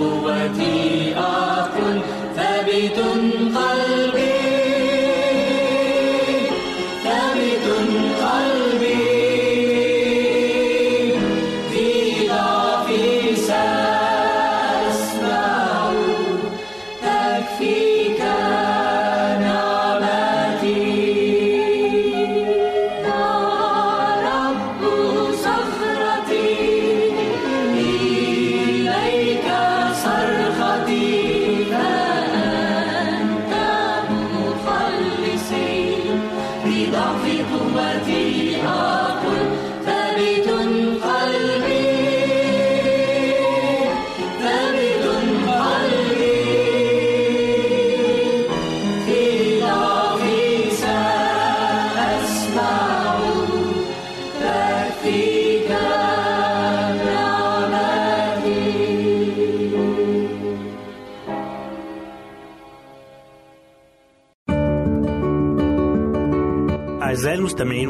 أعزائي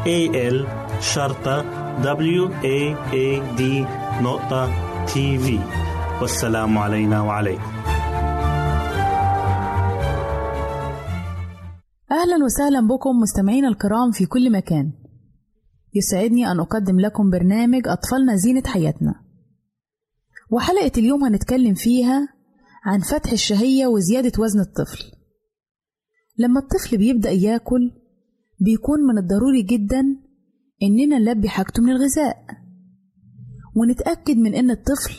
A L شرطة W A A D نقطة تي في والسلام علينا وعليكم. أهلا وسهلا بكم مستمعينا الكرام في كل مكان. يسعدني أن أقدم لكم برنامج أطفالنا زينة حياتنا. وحلقة اليوم هنتكلم فيها عن فتح الشهية وزيادة وزن الطفل. لما الطفل بيبدأ ياكل بيكون من الضروري جدا إننا نلبي حاجته من الغذاء. ونتأكد من إن الطفل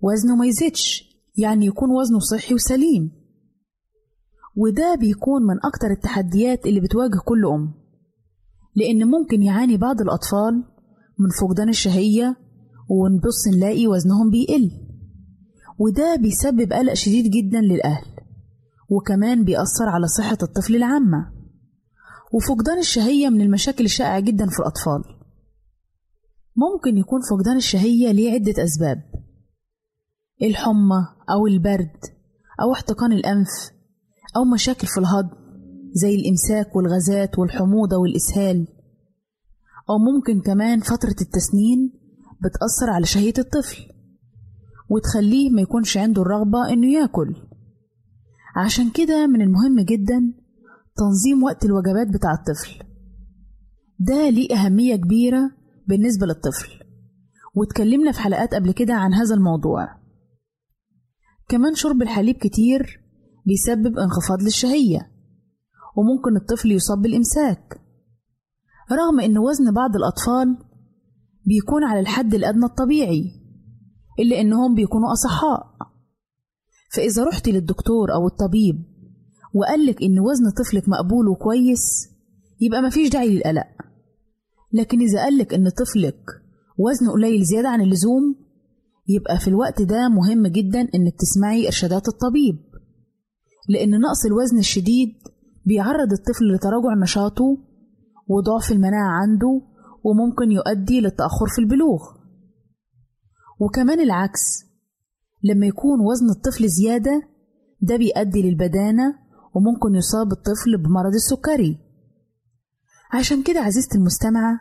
وزنه ما يزيدش يعني يكون وزنه صحي وسليم. وده بيكون من أكتر التحديات اللي بتواجه كل أم لأن ممكن يعاني بعض الأطفال من فقدان الشهية ونبص نلاقي وزنهم بيقل. وده بيسبب قلق شديد جدا للأهل وكمان بيأثر على صحة الطفل العامة. وفقدان الشهية من المشاكل الشائعة جدا في الأطفال. ممكن يكون فقدان الشهية ليه عدة أسباب. الحمى أو البرد أو احتقان الأنف أو مشاكل في الهضم زي الإمساك والغازات والحموضة والإسهال. أو ممكن كمان فترة التسنين بتأثر على شهية الطفل وتخليه ما يكونش عنده الرغبة إنه ياكل. عشان كده من المهم جدا تنظيم وقت الوجبات بتاع الطفل. ده ليه أهمية كبيرة بالنسبة للطفل. واتكلمنا في حلقات قبل كده عن هذا الموضوع. كمان شرب الحليب كتير بيسبب انخفاض للشهية وممكن الطفل يصاب بالإمساك. رغم إن وزن بعض الأطفال بيكون على الحد الأدنى الطبيعي إلا إنهم بيكونوا أصحاء. فإذا رحت للدكتور أو الطبيب وقالك إن وزن طفلك مقبول وكويس يبقى مفيش داعي للقلق. لكن إذا قالك إن طفلك وزنه قليل زيادة عن اللزوم يبقى في الوقت ده مهم جدا إنك تسمعي إرشادات الطبيب. لأن نقص الوزن الشديد بيعرض الطفل لتراجع نشاطه وضعف المناعة عنده وممكن يؤدي للتأخر في البلوغ. وكمان العكس لما يكون وزن الطفل زيادة ده بيؤدي للبدانة وممكن يصاب الطفل بمرض السكري. عشان كده عزيزتي المستمعة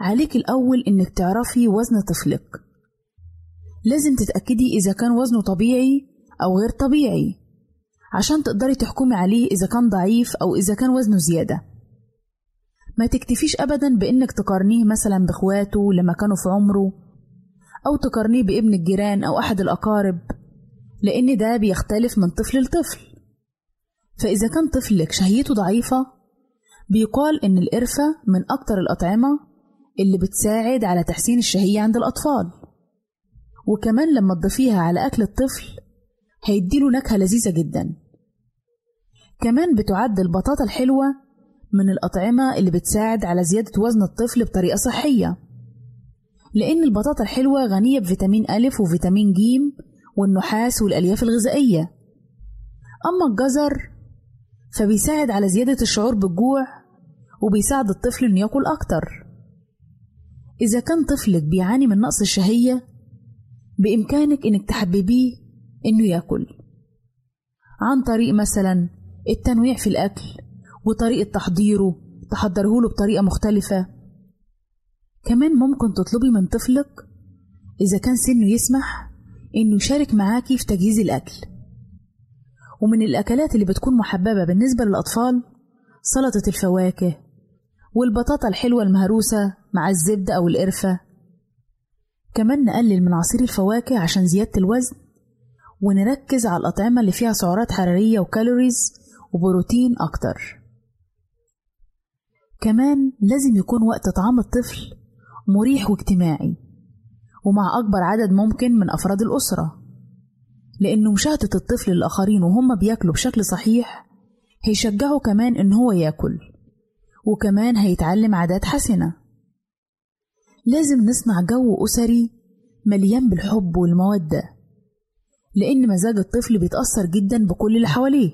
عليك الأول إنك تعرفي وزن طفلك. لازم تتأكدي إذا كان وزنه طبيعي أو غير طبيعي عشان تقدري تحكمي عليه إذا كان ضعيف أو إذا كان وزنه زيادة. ما تكتفيش أبدا بإنك تقارنيه مثلا بإخواته لما كانوا في عمره أو تقارنيه بابن الجيران أو أحد الأقارب لأن ده بيختلف من طفل لطفل. فإذا كان طفلك شهيته ضعيفة بيقال إن القرفة من أكتر الأطعمة اللي بتساعد على تحسين الشهية عند الأطفال. وكمان لما تضيفيها على أكل الطفل هيديله نكهة لذيذة جدا. كمان بتعد البطاطا الحلوة من الأطعمة اللي بتساعد على زيادة وزن الطفل بطريقة صحية. لأن البطاطا الحلوة غنية بفيتامين ألف وفيتامين جيم والنحاس والألياف الغذائية. أما الجزر فبيساعد على زيادة الشعور بالجوع وبيساعد الطفل إنه ياكل أكتر. إذا كان طفلك بيعاني من نقص الشهية بإمكانك إنك تحببيه إنه ياكل. عن طريق مثلا التنويع في الأكل وطريقة تحضيره تحضره له بطريقة مختلفة. كمان ممكن تطلبي من طفلك إذا كان سنه يسمح إنه يشارك معاكي في تجهيز الأكل. ومن الأكلات اللي بتكون محببة بالنسبة للأطفال سلطة الفواكه والبطاطا الحلوة المهروسة مع الزبدة أو القرفة. كمان نقلل من عصير الفواكه عشان زيادة الوزن ونركز على الأطعمة اللي فيها سعرات حرارية وكالوريز وبروتين أكتر. كمان لازم يكون وقت طعام الطفل مريح واجتماعي ومع أكبر عدد ممكن من أفراد الأسرة. لأن مشاهدة الطفل للآخرين وهم بياكلوا بشكل صحيح هيشجعه كمان إن هو ياكل وكمان هيتعلم عادات حسنة. لازم نصنع جو أسري مليان بالحب والمودة لأن مزاج الطفل بيتأثر جدا بكل اللي حواليه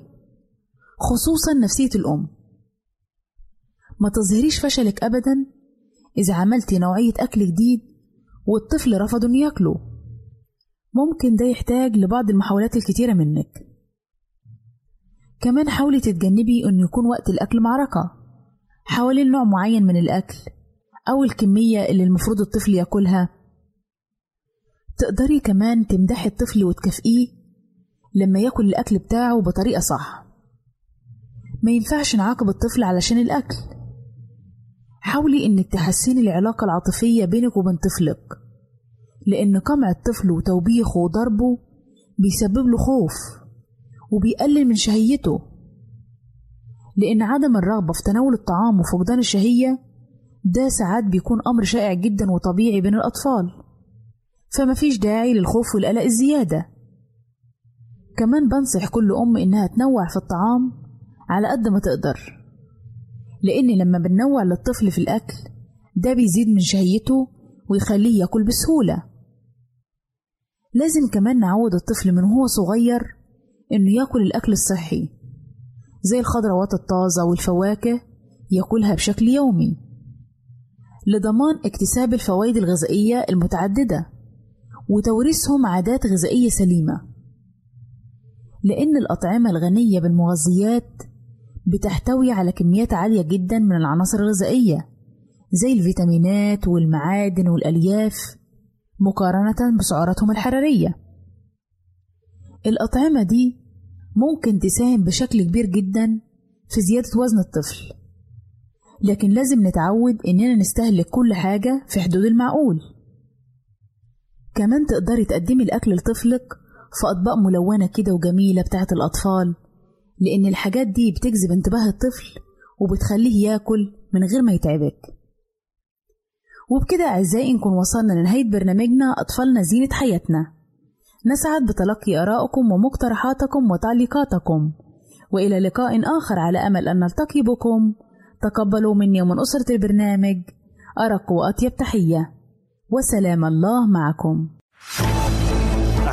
خصوصا نفسية الأم. ما تظهريش فشلك أبدا إذا عملتي نوعية أكل جديد والطفل رفض إنه ياكله. ممكن ده يحتاج لبعض المحاولات الكتيرة منك. كمان حاولي تتجنبي إنه يكون وقت الأكل معركة. حوالين نوع معين من الأكل أو الكمية اللي المفروض الطفل يأكلها. تقدري كمان تمدحي الطفل وتكافئيه لما يأكل الأكل بتاعه بطريقة صح. ما ينفعش نعاقب الطفل علشان الأكل. حاولي إنك تحسني العلاقة العاطفية بينك وبين طفلك. لأن قمع الطفل وتوبيخه وضربه بيسبب له خوف وبيقلل من شهيته. لأن عدم الرغبة في تناول الطعام وفقدان الشهية ده ساعات بيكون أمر شائع جدا وطبيعي بين الأطفال. فما فيش داعي للخوف والقلق الزيادة. كمان بنصح كل أم إنها تنوع في الطعام على قد ما تقدر لأن لما بننوع للطفل في الأكل ده بيزيد من شهيته ويخليه يأكل بسهولة. لازم كمان نعود الطفل من هو صغير إنه ياكل الأكل الصحي زي الخضروات الطازة والفواكه ياكلها بشكل يومي لضمان اكتساب الفوائد الغذائية المتعددة وتوريثهم عادات غذائية سليمة لأن الأطعمة الغنية بالمغذيات بتحتوي على كميات عالية جدا من العناصر الغذائية زي الفيتامينات والمعادن والألياف. مقارنة بسعراتهم الحرارية. الأطعمة دي ممكن تساهم بشكل كبير جدا في زيادة وزن الطفل لكن لازم نتعود إننا نستهلك كل حاجة في حدود المعقول. كمان تقدري تقدمي الأكل لطفلك في أطباق ملونة كده وجميلة بتاعة الأطفال لأن الحاجات دي بتجذب انتباه الطفل وبتخليه ياكل من غير ما يتعبك. وبكده أعزائي نكون وصلنا لنهاية برنامجنا أطفالنا زينة حياتنا. نسعد بتلقي آرائكم ومقترحاتكم وتعليقاتكم. وإلى لقاء آخر على أمل أن نلتقي بكم. تقبلوا مني ومن أسرة البرنامج. أرق وأطيب تحية. وسلام الله معكم.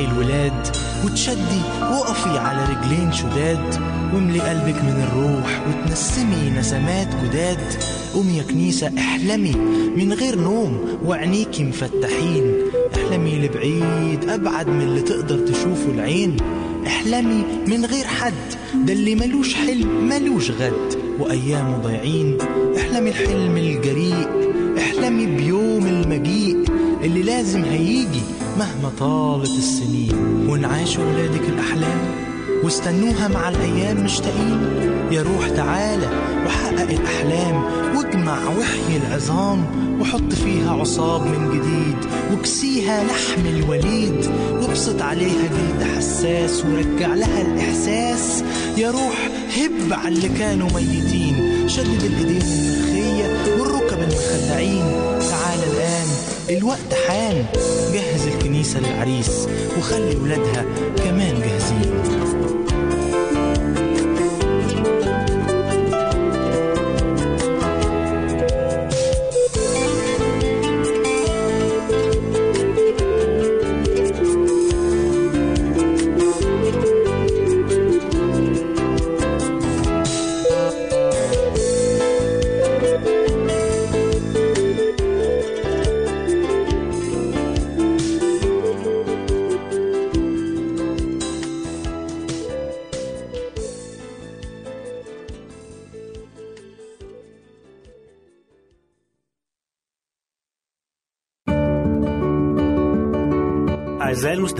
صحي الولاد وتشدي وقفي على رجلين شداد واملي قلبك من الروح وتنسمي نسمات جداد. قومي يا كنيسة احلمي من غير نوم وعينيكي مفتحين. احلمي لبعيد أبعد من اللي تقدر تشوفه العين. احلمي من غير حد ده اللي ملوش حلم ملوش غد. وأيامه ضايعين احلمي الحلم الجريء. احلمي بيوم المجيء اللي لازم هيجي. مهما طالت السنين وانعاش ولادك الأحلام واستنوها مع الأيام مشتاقين يا روح تعالى وحقق الأحلام واجمع وحي العظام وحط فيها عصاب من جديد واكسيها لحم الوليد وابسط عليها جلد حساس ورجع لها الإحساس. يا روح هب على اللي كانوا ميتين شدد الإيدين المرخية والركب المخلعين تعالى الآن الوقت حان جهز الكنيسة للعريس وخلي ولادها كمان جاهزين.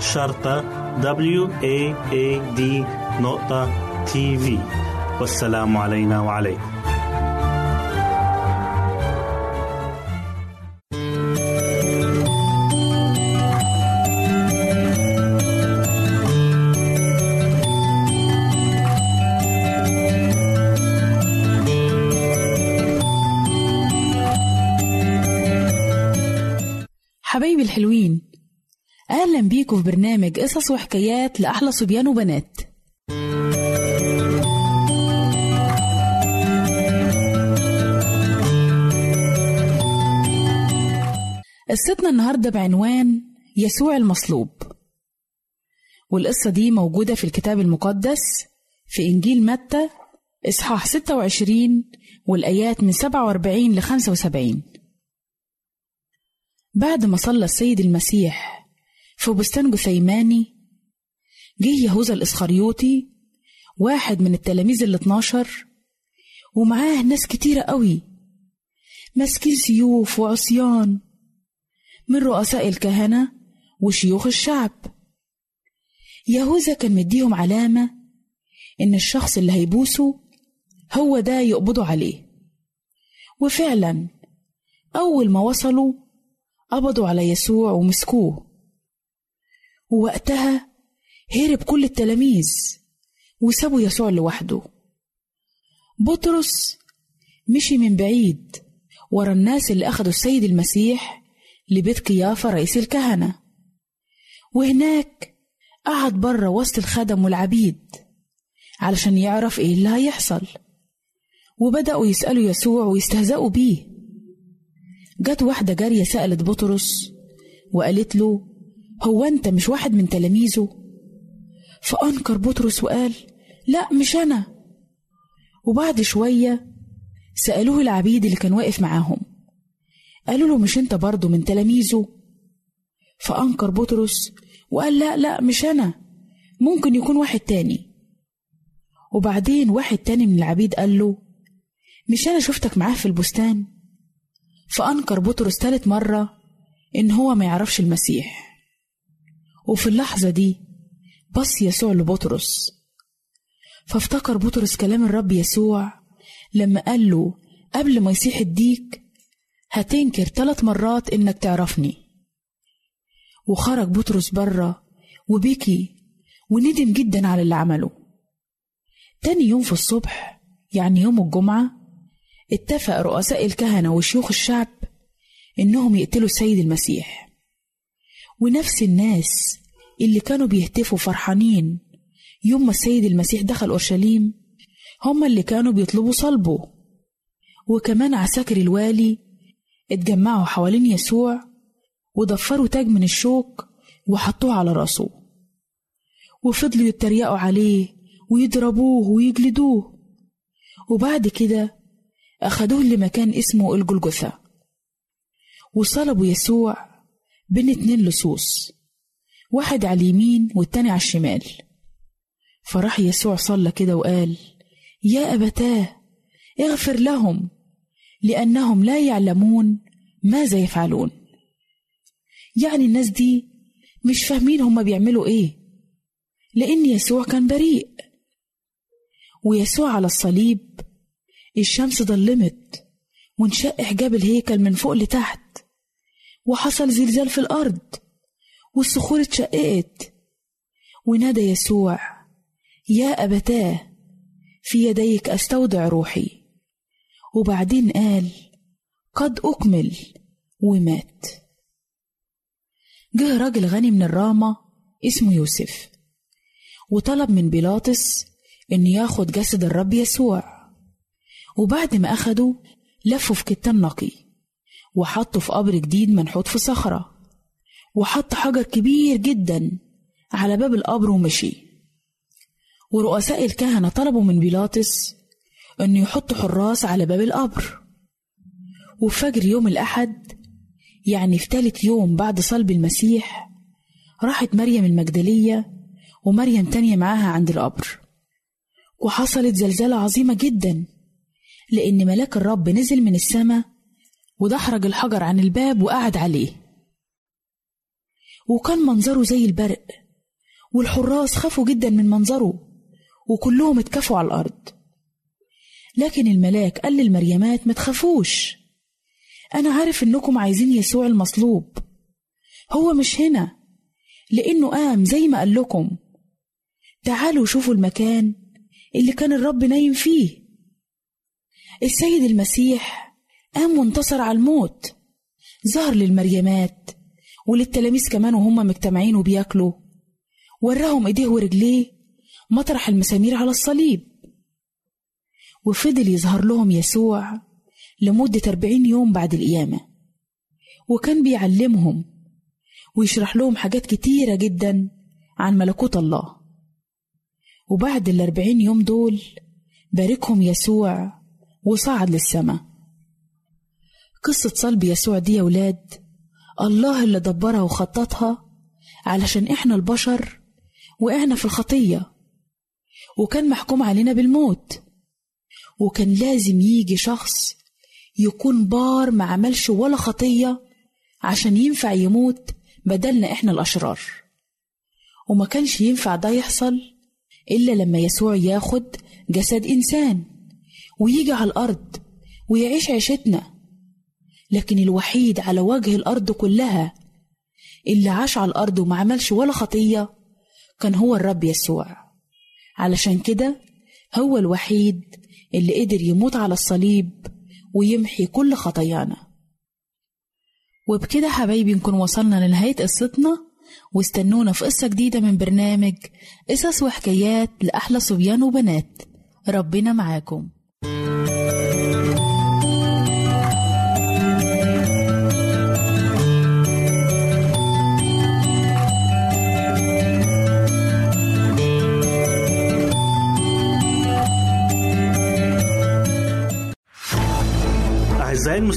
شرطة W A A D نقطة تي في والسلام علينا وعليكم. حبايبي الحلوين أهلا بيكم في برنامج قصص وحكايات لأحلى صبيان وبنات. قصتنا النهاردة بعنوان يسوع المصلوب. والقصة دي موجودة في الكتاب المقدس في إنجيل متى إصحاح 26 والآيات من 47 ل 75 بعد ما صلى السيد المسيح في بستان جثيماني جه يهوذا الإسخريوطي واحد من التلاميذ ال 12 ومعاه ناس كتيرة قوي ماسكين سيوف وعصيان من رؤساء الكهنة وشيوخ الشعب. يهوذا كان مديهم علامة إن الشخص اللي هيبوسه هو ده يقبضوا عليه. وفعلا أول ما وصلوا قبضوا على يسوع ومسكوه. ووقتها هرب كل التلاميذ وسابوا يسوع لوحده. بطرس مشي من بعيد ورا الناس اللي أخدوا السيد المسيح لبيت قيافة رئيس الكهنة. وهناك قعد بره وسط الخدم والعبيد علشان يعرف إيه اللي هيحصل. وبدأوا يسألوا يسوع ويستهزئوا بيه. جت واحدة جارية سألت بطرس وقالت له هو أنت مش واحد من تلاميذه؟ فأنكر بطرس وقال لا مش أنا. وبعد شوية سألوه العبيد اللي كان واقف معاهم. قالوا له مش أنت برضه من تلاميذه؟ فأنكر بطرس وقال لا لا مش أنا. ممكن يكون واحد تاني. وبعدين واحد تاني من العبيد قال له مش أنا شفتك معاه في البستان؟ فأنكر بطرس تالت مرة إن هو ما يعرفش المسيح. وفي اللحظة دي بص يسوع لبطرس. فافتكر بطرس كلام الرب يسوع لما قال له قبل ما يصيح الديك هتنكر ثلاث مرات إنك تعرفني. وخرج بطرس بره وبكي وندم جدا على اللي عمله. تاني يوم في الصبح يعني يوم الجمعة اتفق رؤساء الكهنة وشيوخ الشعب إنهم يقتلوا السيد المسيح. ونفس الناس اللي كانوا بيهتفوا فرحانين. يوم ما السيد المسيح دخل أورشليم هم اللي كانوا بيطلبوا صلبه. وكمان عساكر الوالي اتجمعوا حوالين يسوع وضفروا تاج من الشوك وحطوه على راسه. وفضلوا يتريقوا عليه ويضربوه ويجلدوه. وبعد كده أخدوه لمكان اسمه الجلجثة. وصلبوا يسوع بين اتنين لصوص واحد على اليمين والتاني على الشمال. فراح يسوع صلى كده وقال يا أبتاه اغفر لهم لأنهم لا يعلمون ماذا يفعلون. يعني الناس دي مش فاهمين هما بيعملوا إيه لأن يسوع كان بريء. ويسوع على الصليب الشمس ضلمت وانشق حجاب الهيكل من فوق لتحت. وحصل زلزال في الأرض والصخور اتشققت. ونادى يسوع يا أبتاه في يديك أستودع روحي. وبعدين قال قد أكمل ومات. جه راجل غني من الرامة اسمه يوسف وطلب من بيلاطس إن ياخد جسد الرب يسوع. وبعد ما أخده لفه في كتان نقي. وحطه في قبر جديد منحوت في صخرة. وحط حجر كبير جدا على باب القبر ومشي. ورؤساء الكهنة طلبوا من بيلاطس إنه يحط حراس على باب القبر. وفي فجر يوم الأحد يعني في تالت يوم بعد صلب المسيح راحت مريم المجدلية ومريم تانية معاها عند القبر. وحصلت زلزالة عظيمة جدا لأن ملاك الرب نزل من السماء ودحرج الحجر عن الباب وقعد عليه. وكان منظره زي البرق والحراس خافوا جدا من منظره وكلهم اتكفوا على الأرض. لكن الملاك قال للمريمات ما تخافوش أنا عارف إنكم عايزين يسوع المصلوب. هو مش هنا لأنه قام زي ما قال لكم. تعالوا شوفوا المكان اللي كان الرب نايم فيه. السيد المسيح قام وانتصر على الموت. ظهر للمريمات وللتلاميذ كمان وهم مجتمعين وبياكلوا. وراهم إيديه ورجليه مطرح المسامير على الصليب. وفضل يظهر لهم يسوع لمدة أربعين يوم بعد القيامة. وكان بيعلمهم ويشرح لهم حاجات كتيرة جدا عن ملكوت الله. وبعد الأربعين يوم دول باركهم يسوع وصعد للسماء. قصة صلب يسوع دي يا ولاد. الله اللي دبرها وخططها علشان إحنا البشر وقعنا في الخطية. وكان محكوم علينا بالموت. وكان لازم يجي شخص يكون بار ما عملش ولا خطية عشان ينفع يموت بدلنا إحنا الأشرار. وما كانش ينفع ده يحصل إلا لما يسوع ياخد جسد إنسان ويجي على الأرض ويعيش عيشتنا. لكن الوحيد على وجه الأرض كلها اللي عاش على الأرض وما عملش ولا خطية كان هو الرب يسوع. علشان كده هو الوحيد اللي قدر يموت على الصليب ويمحي كل خطايانا. وبكده حبايبي نكون وصلنا لنهاية قصتنا واستنونا في قصة جديدة من برنامج قصص وحكايات لأحلى صبيان وبنات. ربنا معاكم.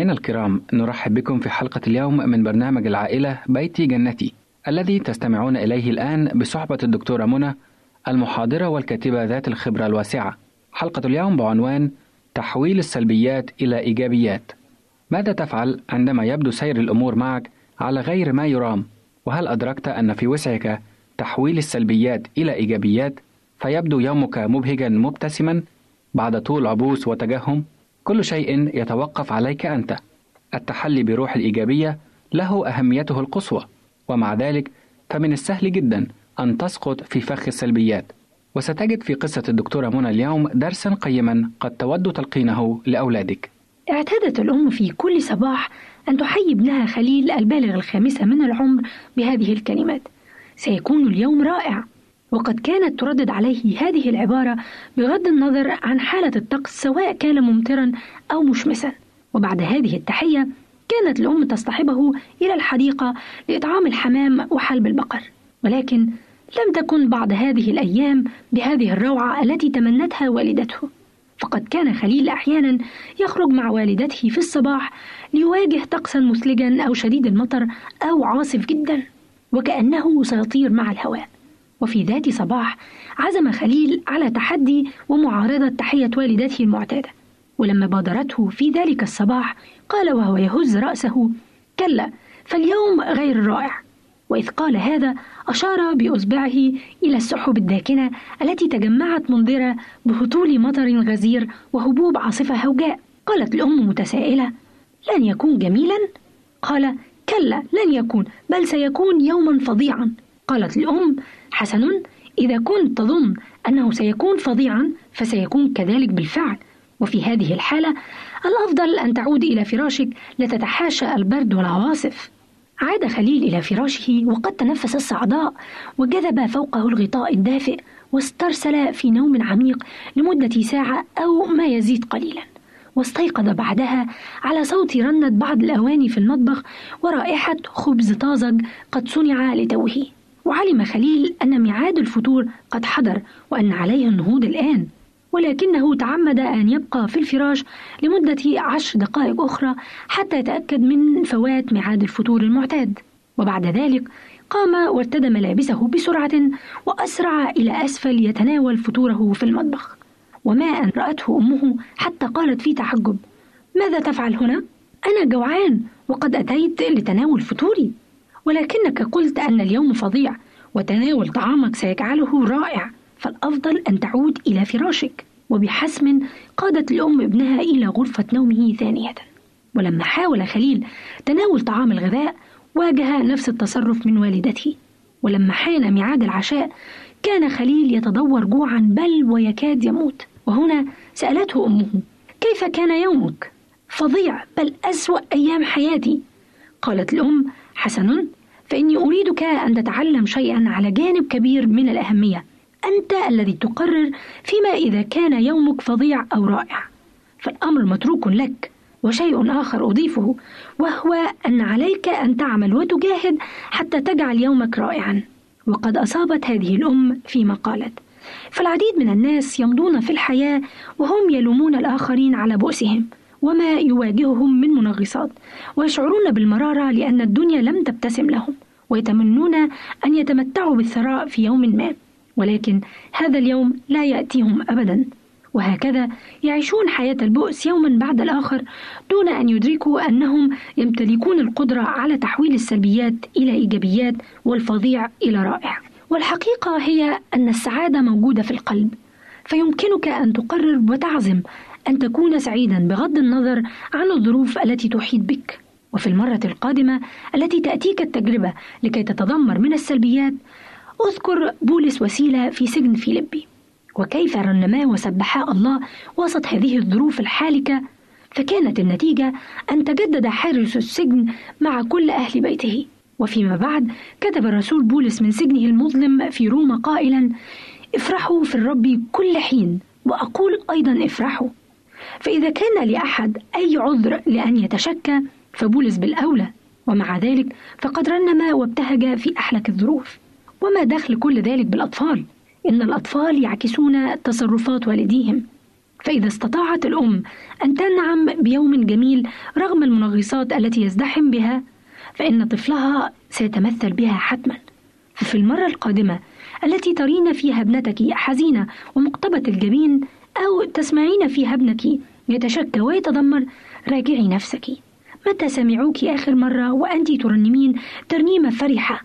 مستمعينا الكرام نرحب بكم في حلقة اليوم من برنامج العائلة بيتي جنتي الذي تستمعون إليه الآن بصحبة الدكتورة منى المحاضرة والكاتبة ذات الخبرة الواسعة. حلقة اليوم بعنوان تحويل السلبيات إلى إيجابيات. ماذا تفعل عندما يبدو سير الأمور معك على غير ما يرام؟ وهل أدركت أن في وسعك تحويل السلبيات إلى إيجابيات؟ فيبدو يومك مبهجا مبتسما بعد طول عبوس وتجهم. كل شيء يتوقف عليك أنت. التحلي بروح الإيجابية له أهميته القصوى ومع ذلك فمن السهل جدا أن تسقط في فخ السلبيات. وستجد في قصة الدكتورة منى اليوم درسا قيما قد تود تلقينه لأولادك. اعتادت الأم في كل صباح أن تحيي ابنها خليل البالغ الخامسة من العمر بهذه الكلمات. سيكون اليوم رائع. وقد كانت تردد عليه هذه العبارة بغض النظر عن حالة الطقس سواء كان ممطرا أو مشمسا. وبعد هذه التحية كانت الأم تصطحبه إلى الحديقة لإطعام الحمام وحلب البقر. ولكن لم تكن بعض هذه الأيام بهذه الروعة التي تمنتها والدته. فقد كان خليل أحيانا يخرج مع والدته في الصباح ليواجه طقسا مثلجا أو شديد المطر أو عاصف جدا وكأنه سيطير مع الهواء. وفي ذات صباح عزم خليل على تحدي ومعارضة تحية والدته المعتادة. ولما بادرته في ذلك الصباح قال وهو يهز رأسه كلا فاليوم غير رائع. وإذ قال هذا أشار بإصبعه إلى السحب الداكنة التي تجمعت منذرة بهطول مطر غزير وهبوب عاصفة هوجاء. قالت الأم متسائلة لن يكون جميلا؟ قال كلا لن يكون بل سيكون يوما فظيعا. قالت الأم حسن إذا كنت تظن أنه سيكون فظيعا فسيكون كذلك بالفعل. وفي هذه الحالة الأفضل أن تعود إلى فراشك لتتحاشى البرد والعواصف. عاد خليل إلى فراشه وقد تنفس الصعداء وجذب فوقه الغطاء الدافئ واسترسل في نوم عميق لمدة ساعة أو ما يزيد قليلا. واستيقظ بعدها على صوت رنة بعض الأواني في المطبخ ورائحة خبز طازج قد صنع لتوه وعلم خليل أن ميعاد الفطور قد حضر وأن عليه النهوض الآن ولكنه تعمد أن يبقى في الفراش لمدة عشر دقائق أخرى حتى يتأكد من فوات ميعاد الفطور المعتاد. وبعد ذلك قام وارتدى ملابسه بسرعة وأسرع إلى أسفل يتناول فطوره في المطبخ. وما أن رأته أمه حتى قالت في تعجب ماذا تفعل هنا؟ أنا جوعان وقد أتيت لتناول فطوري. ولكنك قلت أن اليوم فظيع وتناول طعامك سيجعله رائع. فالأفضل أن تعود إلى فراشك. وبحسم قادت الأم ابنها إلى غرفة نومه ثانية. ولما حاول خليل تناول طعام الغذاء واجه نفس التصرف من والدته. ولما حان ميعاد العشاء كان خليل يتدور جوعا بل ويكاد يموت. وهنا سألته أمه كيف كان يومك؟ فظيع بل أسوأ أيام حياتي. قالت الأم حسن فإني أريدك أن تتعلم شيئا على جانب كبير من الأهمية. أنت الذي تقرر فيما إذا كان يومك فظيع أو رائع. فالأمر متروك لك وشيء آخر أضيفه وهو أن عليك أن تعمل وتجاهد حتى تجعل يومك رائعا. وقد أصابت هذه الأم فيما قالت. فالعديد من الناس يمضون في الحياة وهم يلومون الآخرين على بؤسهم. وما يواجههم من منغصات ويشعرون بالمرارة لأن الدنيا لم تبتسم لهم ويتمنون أن يتمتعوا بالثراء في يوم ما. ولكن هذا اليوم لا يأتيهم أبدا. وهكذا يعيشون حياة البؤس يوما بعد الآخر دون أن يدركوا أنهم يمتلكون القدرة على تحويل السلبيات إلى إيجابيات والفظيع إلى رائع. والحقيقة هي أن السعادة موجودة في القلب فيمكنك أن تقرر وتعزم أن تكون سعيدا بغض النظر عن الظروف التي تحيط بك وفي المرة القادمة التي تأتيك التجربة لكي تتذمر من السلبيات اذكر بولس وسيلة في سجن فيلبي وكيف رنما وسبحا الله وسط هذه الظروف الحالكة فكانت النتيجة أن تجدد حارس السجن مع كل أهل بيته. وفيما بعد كتب الرسول بولس من سجنه المظلم في روما قائلا افرحوا في الرب كل حين وأقول أيضا افرحوا. فإذا كان لأحد أي عذر لأن يتشكى فبولس بالأولى. ومع ذلك فقد رنم وابتهج في أحلك الظروف. وما دخل كل ذلك بالأطفال؟ إن الأطفال يعكسون تصرفات والديهم. فإذا استطاعت الأم أن تنعم بيوم جميل رغم المنغصات التي يزدحم بها فإن طفلها سيتمثل بها حتما. ففي المرة القادمة التي ترين فيها ابنتك حزينة ومقتبة الجبين أو تسمعين فيها ابنك يتشكى ويتذمر راجعي نفسك. متى سمعوك آخر مرة وأنت ترنمين ترنيمة فرحة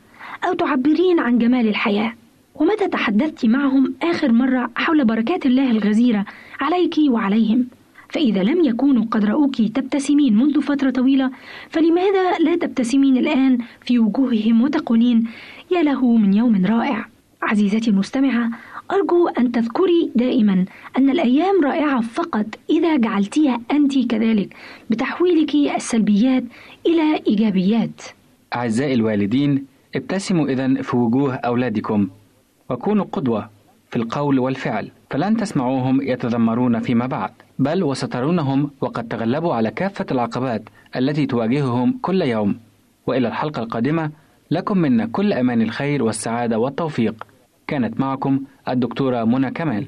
أو تعبرين عن جمال الحياة؟ ومتى تحدثت معهم آخر مرة حول بركات الله الغزيرة عليك وعليهم؟ فإذا لم يكونوا قد رأوك تبتسمين منذ فترة طويلة فلماذا لا تبتسمين الآن في وجوههم وتقولين يا له من يوم رائع عزيزتي المستمعة أرجو أن تذكري دائما أن الأيام رائعة فقط إذا جعلتيها أنت كذلك بتحويلك السلبيات إلى إيجابيات. أعزائي الوالدين ابتسموا إذا في وجوه أولادكم وكونوا قدوة في القول والفعل فلن تسمعوهم يتذمرون فيما بعد بل وسترونهم وقد تغلبوا على كافة العقبات التي تواجههم كل يوم. وإلى الحلقة القادمة لكم منا كل أمان الخير والسعادة والتوفيق. كانت معكم الدكتورة منى كمال.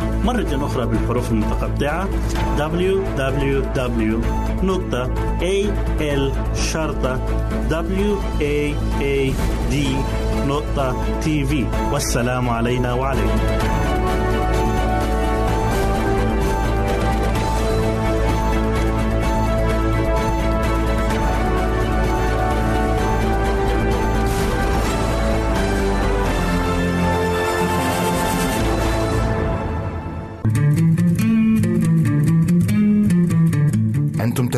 مرة أخرى بالحروف المتقطعة www.al-waad.tv والسلام علينا وعليكم.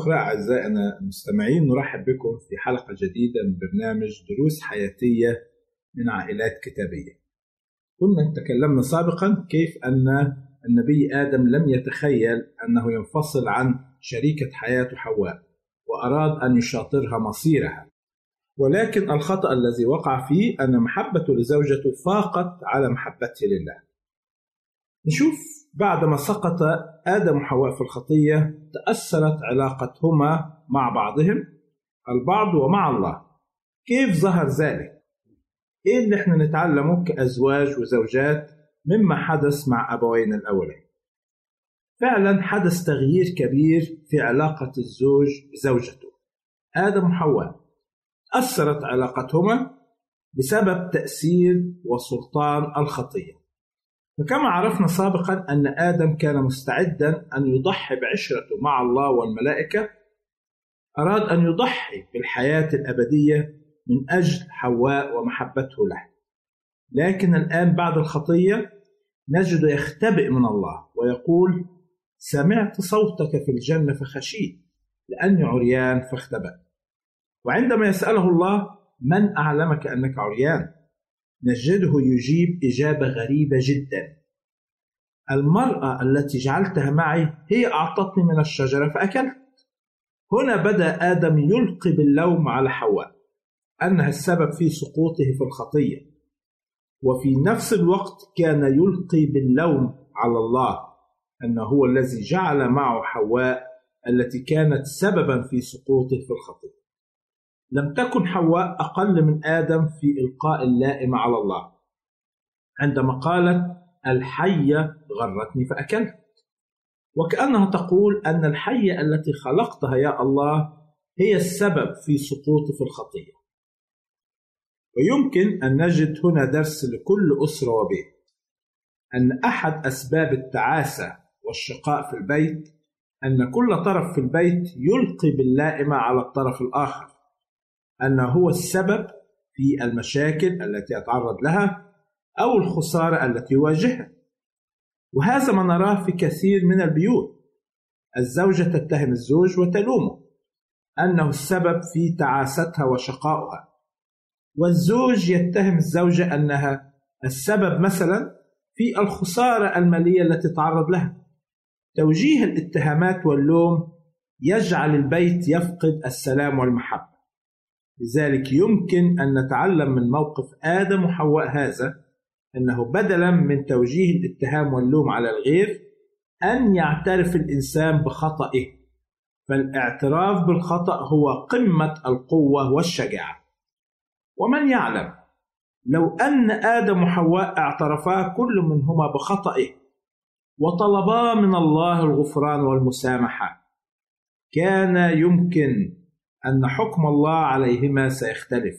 أخرى أعزائنا المستمعين نرحب بكم في حلقة جديدة من برنامج دروس حياتية من عائلات كتابية. كنا تكلمنا سابقا كيف أن النبي آدم لم يتخيل أنه ينفصل عن شريكة حياته حواء وأراد أن يشاطرها مصيرها. ولكن الخطأ الذي وقع فيه أن محبته لزوجته فاقت على محبته لله. نشوف بعدما سقط آدم وحواء في الخطية تأثرت علاقتهما مع بعضهم البعض ومع الله. كيف ظهر ذلك؟ إيه اللي إحنا نتعلمه كأزواج وزوجات مما حدث مع أبوين الأولين؟ فعلا حدث تغيير كبير في علاقة الزوج بزوجته. آدم وحواء. أثرت علاقتهما بسبب تأثير وسلطان الخطية. فكما عرفنا سابقا أن آدم كان مستعدا أن يضحي بعشرته مع الله والملائكة أراد أن يضحي بالحياة الأبدية من أجل حواء ومحبته له. لكن الآن بعد الخطية نجد يختبئ من الله ويقول سمعت صوتك في الجنة فخشيت لأني عريان فاختبأت وعندما يسأله الله من أعلمك أنك عريان؟ نجده يجيب إجابة غريبة جدا. المرأة التي جعلتها معي هي أعطتني من الشجرة فأكلت. هنا بدأ آدم يلقي باللوم على حواء أنها السبب في سقوطه في الخطية. وفي نفس الوقت كان يلقي باللوم على الله أنه هو الذي جعل معه حواء التي كانت سببا في سقوطه في الخطية. لم تكن حواء أقل من آدم في إلقاء اللائم على الله. عندما قالت الحية غرتني فأكلت. وكأنها تقول أن الحية التي خلقتها يا الله هي السبب في سقوطي في الخطية. ويمكن أن نجد هنا درس لكل أسرة وبيت. أن أحد أسباب التعاسة والشقاء في البيت أن كل طرف في البيت يلقي باللائمة على الطرف الآخر. أنه هو السبب في المشاكل التي أتعرض لها أو الخسارة التي يواجهها. وهذا ما نراه في كثير من البيوت. الزوجة تتهم الزوج وتلومه أنه السبب في تعاستها وشقائها والزوج يتهم الزوجة أنها السبب مثلا في الخسارة المالية التي تعرض لها. توجيه الاتهامات واللوم يجعل البيت يفقد السلام والمحبة. لذلك يمكن أن نتعلم من موقف آدم وحواء هذا أنه بدلا من توجيه الاتهام واللوم على الغير أن يعترف الإنسان بخطئه فالاعتراف بالخطأ هو قمة القوة والشجاعة. ومن يعلم؟ لو أن آدم وحواء اعترفا كل منهما بخطئه وطلبا من الله الغفران والمسامحة كان يمكن أن حكم الله عليهما سيختلف.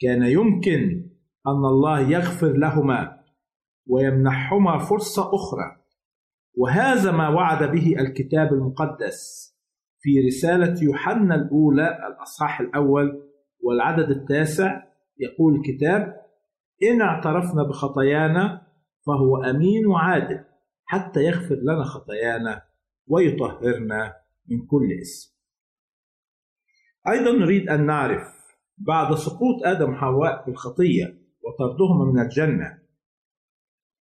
كان يمكن أن الله يغفر لهما ويمنحهما فرصة أخرى. وهذا ما وعد به الكتاب المقدس في رسالة يوحنا الأولى الأصحاح الأول والعدد التاسع. يقول الكتاب إن اعترفنا بخطايانا فهو أمين وعادل حتى يغفر لنا خطايانا ويطهرنا من كل اسم أيضا نريد أن نعرف بعد سقوط آدم وحواء في الخطية وطردهما من الجنة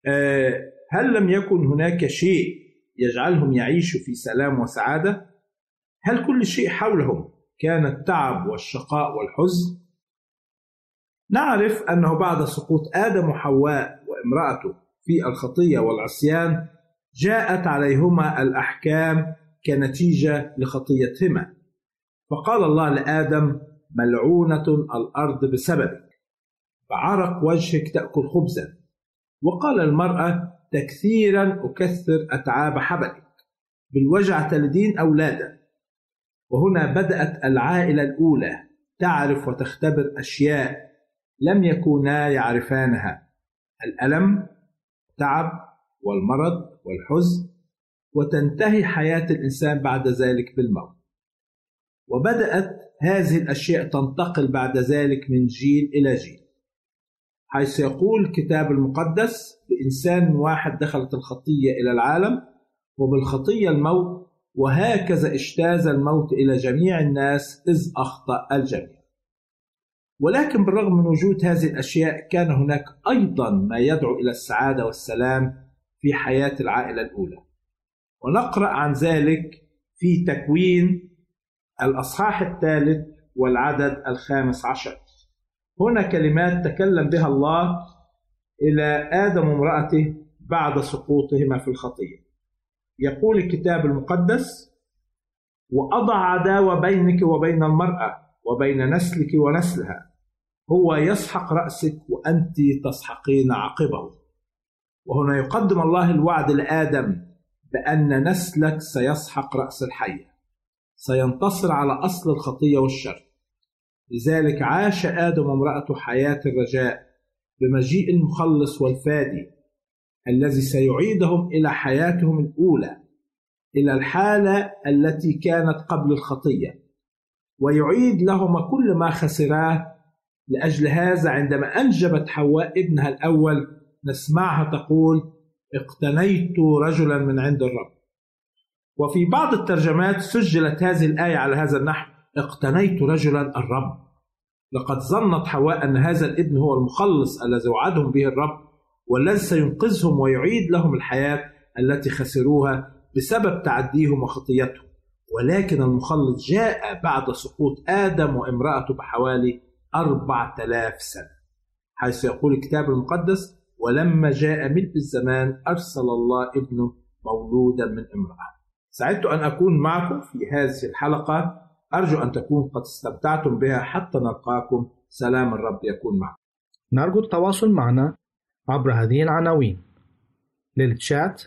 آه، هل لم يكن هناك شيء يجعلهم يعيشوا في سلام وسعادة؟ هل كل شيء حولهم كان التعب والشقاء والحزن؟ نعرف أنه بعد سقوط آدم وحواء وامرأته في الخطية والعصيان جاءت عليهما الأحكام كنتيجة لخطيتهما فقال الله لآدم ملعونة الأرض بسببك. بعرق وجهك تأكل خبزا. وقال المرأة تكثيرا أكثر أتعاب حبلك. بالوجع تلدين أولادا وهنا بدأت العائلة الأولى تعرف وتختبر أشياء لم يكونا يعرفانها. الألم تعب والمرض والحزن. وتنتهي حياة الإنسان بعد ذلك بالموت. وبدأت هذه الأشياء تنتقل بعد ذلك من جيل إلى جيل. حيث يقول الكتاب المقدس بإنسان واحد دخلت الخطية إلى العالم وبالخطية الموت وهكذا اجتاز الموت إلى جميع الناس إذ أخطأ الجميع. ولكن بالرغم من وجود هذه الأشياء كان هناك أيضا ما يدعو إلى السعادة والسلام في حياة العائلة الأولى. ونقرأ عن ذلك في تكوين الأصحاح الثالث والعدد الخامس عشر. هنا كلمات تكلم بها الله إلى آدم وامرأته بعد سقوطهما في الخطية. يقول الكتاب المقدس وأضع عداوة بينك وبين المرأة وبين نسلك ونسلها. هو يسحق رأسك وأنت تسحقين عقبه. وهنا يقدم الله الوعد لآدم بأن نسلك سيسحق رأس الحية. سينتصر على أصل الخطية والشر. لذلك عاش آدم وامرأته حياة الرجاء بمجيء المخلص والفادي الذي سيعيدهم إلى حياتهم الأولى إلى الحالة التي كانت قبل الخطية ويعيد لهما كل ما خسراه لأجل هذا عندما أنجبت حواء ابنها الأول. نسمعها تقول اقتنيت رجلا من عند الرب. وفي بعض الترجمات سجلت هذه الآية على هذا النحو اقتنيت رجلا الرب. لقد ظنت حواء أن هذا الابن هو المخلص الذي وعدهم به الرب والذي سينقذهم ويعيد لهم الحياة التي خسروها بسبب تعديهم وخطيتهم. ولكن المخلص جاء بعد سقوط آدم وامرأته بحوالي أربعة آلاف سنة حيث يقول الكتاب المقدس ولما جاء ملء الزمان أرسل الله ابنه مولودا من امرأة. سعدت أن أكون معكم في هذه الحلقة. أرجو أن تكونوا قد استمتعتم بها حتى نلقاكم. سلام الرب يكون معكم. نرجو التواصل معنا عبر هذه العناوين. للتشات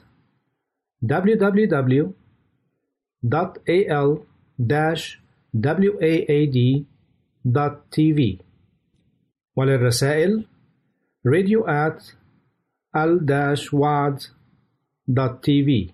www.al-waad.tv وللرسائل radio at al-waad.tv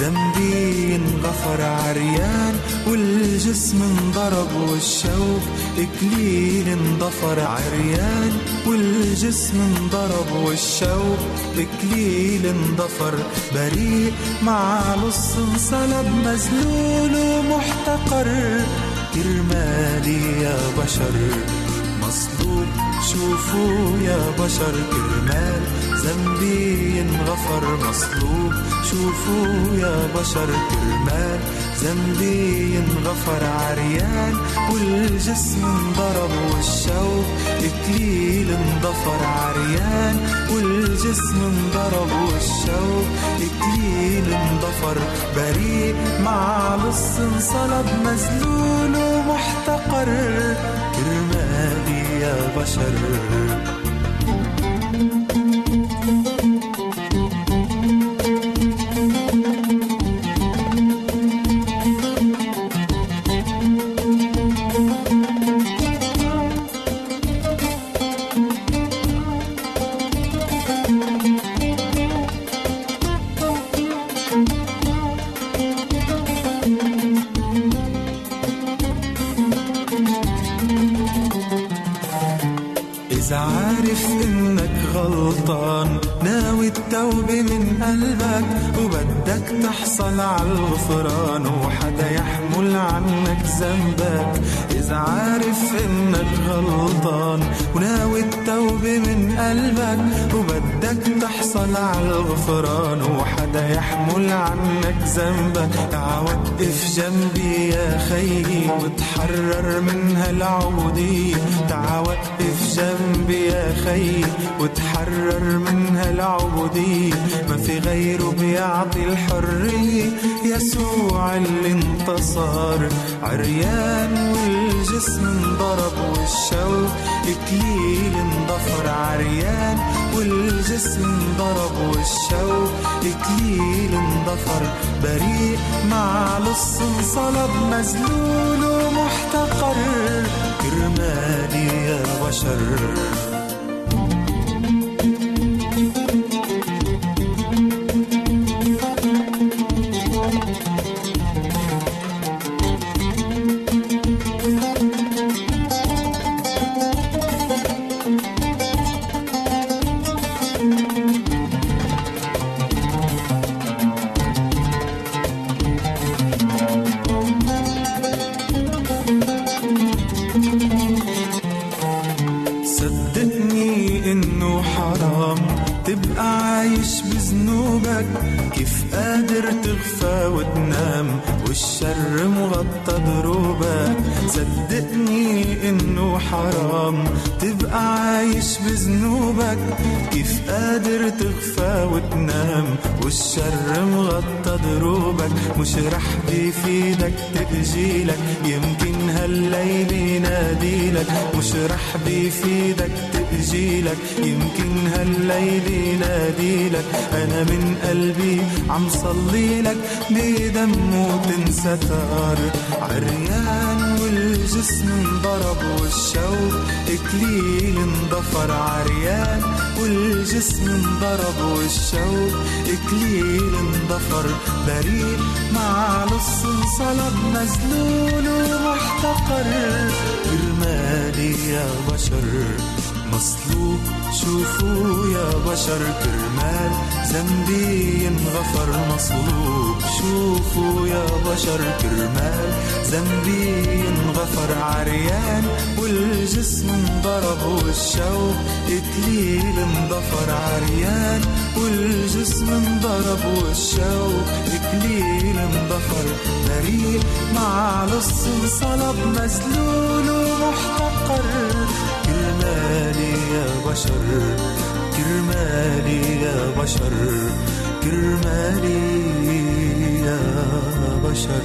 ذنبي انغفر عريان والجسم انضرب والشوق إكليل انضفر عريان والجسم انضرب والشوق إكليل انضفر بريء مع لص انصلب مذلول ومحتقر كرمالي يا بشر مصلوب شوفوا يا بشر كرمال. ذنبي انغفر مصلوب. شوفوا يا بشر كرمال. ذنبي انغفر عريان. والجسم انضرب والشوق إكليل انضفر عريان. والجسم انضرب والشوق إكليل انضفر بريء. مع لص انصلب مذلول ومحتقر. كرمالي يا بشر تحصل على الغفران وحدا يحمل عنك ذنبك تعا وقف جنبي يا خيي وتحرر من هالعبودية تعا وقف جنبي يا خيي وتحرر من هالعبودية ما في غيره بيعطي الحرية يسوع اللي انتصر. عريان والجسم انضرب والشوق اكليل انضفر. عريان والجسم انضرب والشوق اكليل انضفر. بريء مع لص انصلب. مذلول ومحتقر. كرمالي يا بشر. والشر مغطى دروبك مش رح بيفيدك تأجيلك يمكن هالليل يناديلك. مش رح بيفيدك تأجيلك يمكن هالليل يناديلك. أنا من قلبي عم صلي لك بدمه تنستر عريان والجسم انضرب والشوق إكليل انضفر عريان. والجسم انضرب والشوق إكليل انضفر بريء. مع لص انصلب مذلول ومحتقر. كرمالي يا بشر. مصلوب شوفوا يا بشر كرمال ذنبي ينغفر مصلوب. شوفوا يا بشر كرمال ذنبي ينغفر عريان. والجسم انضرب والشوق إكليل انضفر عريان. والجسم انضرب والشوق إكليل انضفر بريء مع لص انصلب مذلول ومحتقر كرمالي يا بشر كرمالي يا بشر